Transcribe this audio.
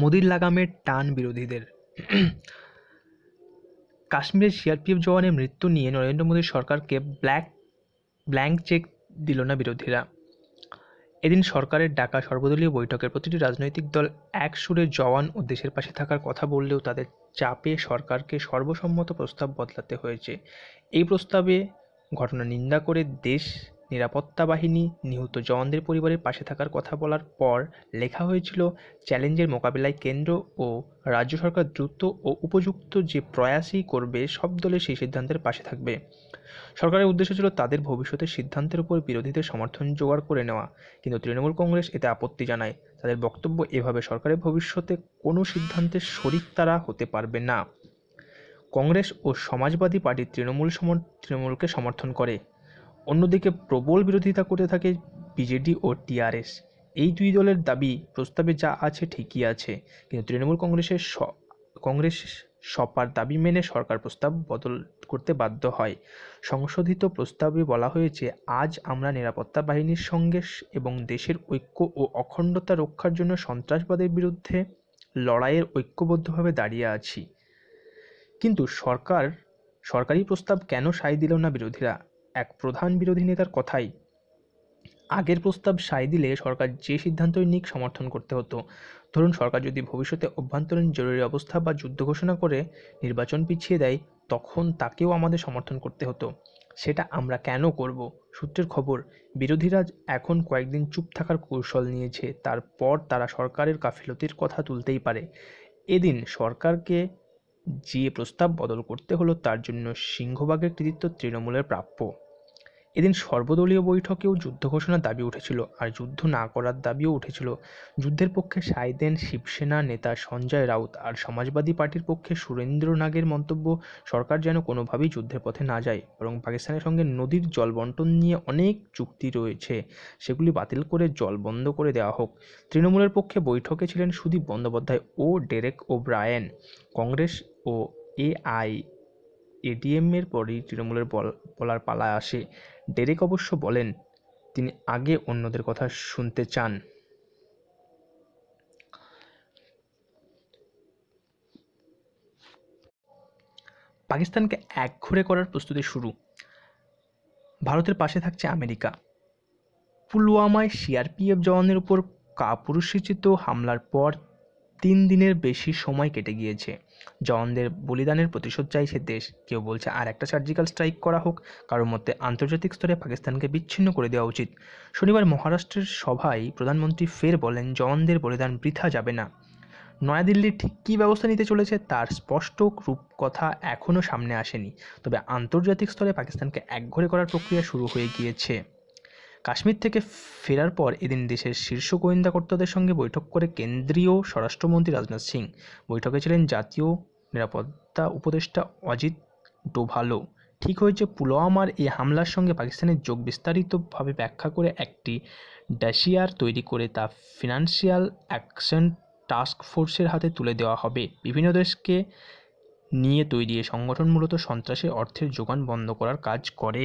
মোদির লাগামের টান বিরোধীদের। কাশ্মীরের সিআরপিএফ জওয়ানের মৃত্যু নিয়ে নরেন্দ্র মোদীর সরকারকে ব্ল্যাক, ব্ল্যাঙ্ক চেক দিল না বিরোধীরা। এদিন সরকারের ডাকা সর্বদলীয় বৈঠকের প্রতিটি রাজনৈতিক দল এক সুরে জওয়ান ও দেশের পাশে থাকার কথা বললেও তাদের চাপে সরকারকে সর্বসম্মত প্রস্তাব বদলাতে হয়েছে। এই প্রস্তাবে ঘটনা নিন্দা করে দেশ নিরাপত্তা বাহিনী নিহত জওয়ানদের পরিবারের পাশে থাকার কথা বলার পর লেখা হয়েছিল, চ্যালেঞ্জের মোকাবিলায় কেন্দ্র ও রাজ্য সরকার দ্রুত ও উপযুক্ত যে প্রয়াসই করবে, সব দলের সেই সিদ্ধান্তের পাশে থাকবে। সরকারের উদ্দেশ্য ছিল তাদের ভবিষ্যতের সিদ্ধান্তের উপর বিরোধীদের সমর্থন জোগাড় করে নেওয়া। কিন্তু তৃণমূল কংগ্রেস এতে আপত্তি জানায়। তাদের বক্তব্য এভাবে, সরকারের ভবিষ্যতে কোনো সিদ্ধান্তের শরিক তারা হতে পারবে না। কংগ্রেস ও সমাজবাদী পার্টি তৃণমূল সম তৃণমূলকে সমর্থন করে। অন্যদিকে প্রবল বিরোধিতা করতে থাকে বিজেডি ও টিআরএস। এই দুই দলের দাবি, প্রস্তাবে যা আছে ঠিকই আছে, কিন্তু তৃণমূল কংগ্রেসের কংগ্রেস সপার দাবি মেনে সরকার প্রস্তাব বদল করতে বাধ্য হয়। সংশোধিত প্রস্তাবে বলা হয়েছে, আজ আমরা নিরাপত্তা বাহিনীর সঙ্গে এবং দেশের ঐক্য ও অখণ্ডতা রক্ষার জন্য সন্ত্রাসবাদের বিরুদ্ধে লড়াইয়ের ঐক্যবদ্ধভাবে দাঁড়িয়ে আছি। কিন্তু সরকার, সরকারি প্রস্তাব কেন সায় দিল না বিরোধীরা? এক প্রধান বিরোধী নেতার কথাই। আগের প্রস্তাব সায় দিলে সরকার যে সিদ্ধান্তই নিক সমর্থন করতে হতো। ধরুন, সরকার যদি ভবিষ্যতে অভ্যন্তরীণ জরুরি অবস্থা বা যুদ্ধ ঘোষণা করে নির্বাচন পিছিয়ে দেয়, তখন তাকেও আমাদের সমর্থন করতে হতো। সেটা আমরা কেন করব? সূত্রের খবর, বিরোধীরা এখন কয়েকদিন চুপ থাকার কৌশল নিয়েছে। তারপর তারা সরকারের গাফিলতির কথা তুলতেই পারে। এদিন সরকারকে যে প্রস্তাব বদল করতে হলো, তার জন্য সিংহভাগের কৃতিত্ব তৃণমূলের প্রাপ্য। এদিন সর্বদলীয় বৈঠকেও যুদ্ধ ঘোষণার দাবি উঠেছিল, আর যুদ্ধ না করার দাবিও উঠেছিল। যুদ্ধের পক্ষে সায় দেন শিবসেনা নেতা সঞ্জয় রাউত আর সমাজবাদী পার্টির পক্ষে সুরেন্দ্র নাগের মন্তব্য, সরকার যেন কোনোভাবেই যুদ্ধের পথে না যায়, বরং পাকিস্তানের সঙ্গে নদীর জল বন্টন নিয়ে অনেক চুক্তি রয়েছে, সেগুলি বাতিল করে জল বন্ধ করে দেওয়া হোক। তৃণমূলের পক্ষে বৈঠকে ছিলেন সুদীপ বন্দ্যোপাধ্যায় ও ডেরেক ও ব্রায়েন কংগ্রেস ও এআই এডিএমের পরই তৃণমূলের বলার পালা আসে। ডেরেক অবশ্য বলেন, তিনি আগে অন্যদের কথা শুনতে চান। পাকিস্তানকে একঘরে করার প্রস্তুতি শুরু। ভারতের পাশে থাকছে আমেরিকা। পুলওয়ামায় সিআরপিএফ জওয়ানের উপর কাপুরুষোচিত হামলার পর তিন দিনের বেশি সময় কেটে গিয়েছে। জওয়ানদের বলিদানের প্রতিশোধ চাইছে দেশ। কেউ বলছে আর একটা সার্জিক্যাল স্ট্রাইক করা হোক। কারোর মধ্যে আন্তর্জাতিক স্তরে পাকিস্তানকে বিচ্ছিন্ন করে দেওয়া উচিত। শনিবার মহারাষ্ট্রের সভায় প্রধানমন্ত্রী ফের বলেন, জওয়ানদের বলিদান বৃথা যাবে না। নয়াদিল্লি ঠিক কী ব্যবস্থা নিতে চলেছে তার স্পষ্ট রূপকথা এখনও সামনে আসেনি। তবে আন্তর্জাতিক স্তরে পাকিস্তানকে একঘরে করার প্রক্রিয়া শুরু হয়ে গিয়েছে। কাশ্মীর থেকে ফেরার পর এদিন দেশের শীর্ষ গোয়েন্দা কর্তাদের সঙ্গে বৈঠক করে কেন্দ্রীয় স্বরাষ্ট্রমন্ত্রী রাজনাথ সিং। বৈঠকে ছিলেন জাতীয় নিরাপত্তা উপদেষ্টা অজিত ডোভালো ঠিক হয়েছে, পুলওয়ামার এই হামলার সঙ্গে পাকিস্তানের যোগ বিস্তারিতভাবে ব্যাখ্যা করে একটি ড্যাশিয়ার তৈরি করে তা ফিনান্সিয়াল অ্যাকশন টাস্ক ফোর্সের হাতে তুলে দেওয়া হবে। বিভিন্ন দেশকে নিয়ে তৈরি এই সংগঠন মূলত সন্ত্রাসী অর্থের যোগান বন্ধ করার কাজ করে।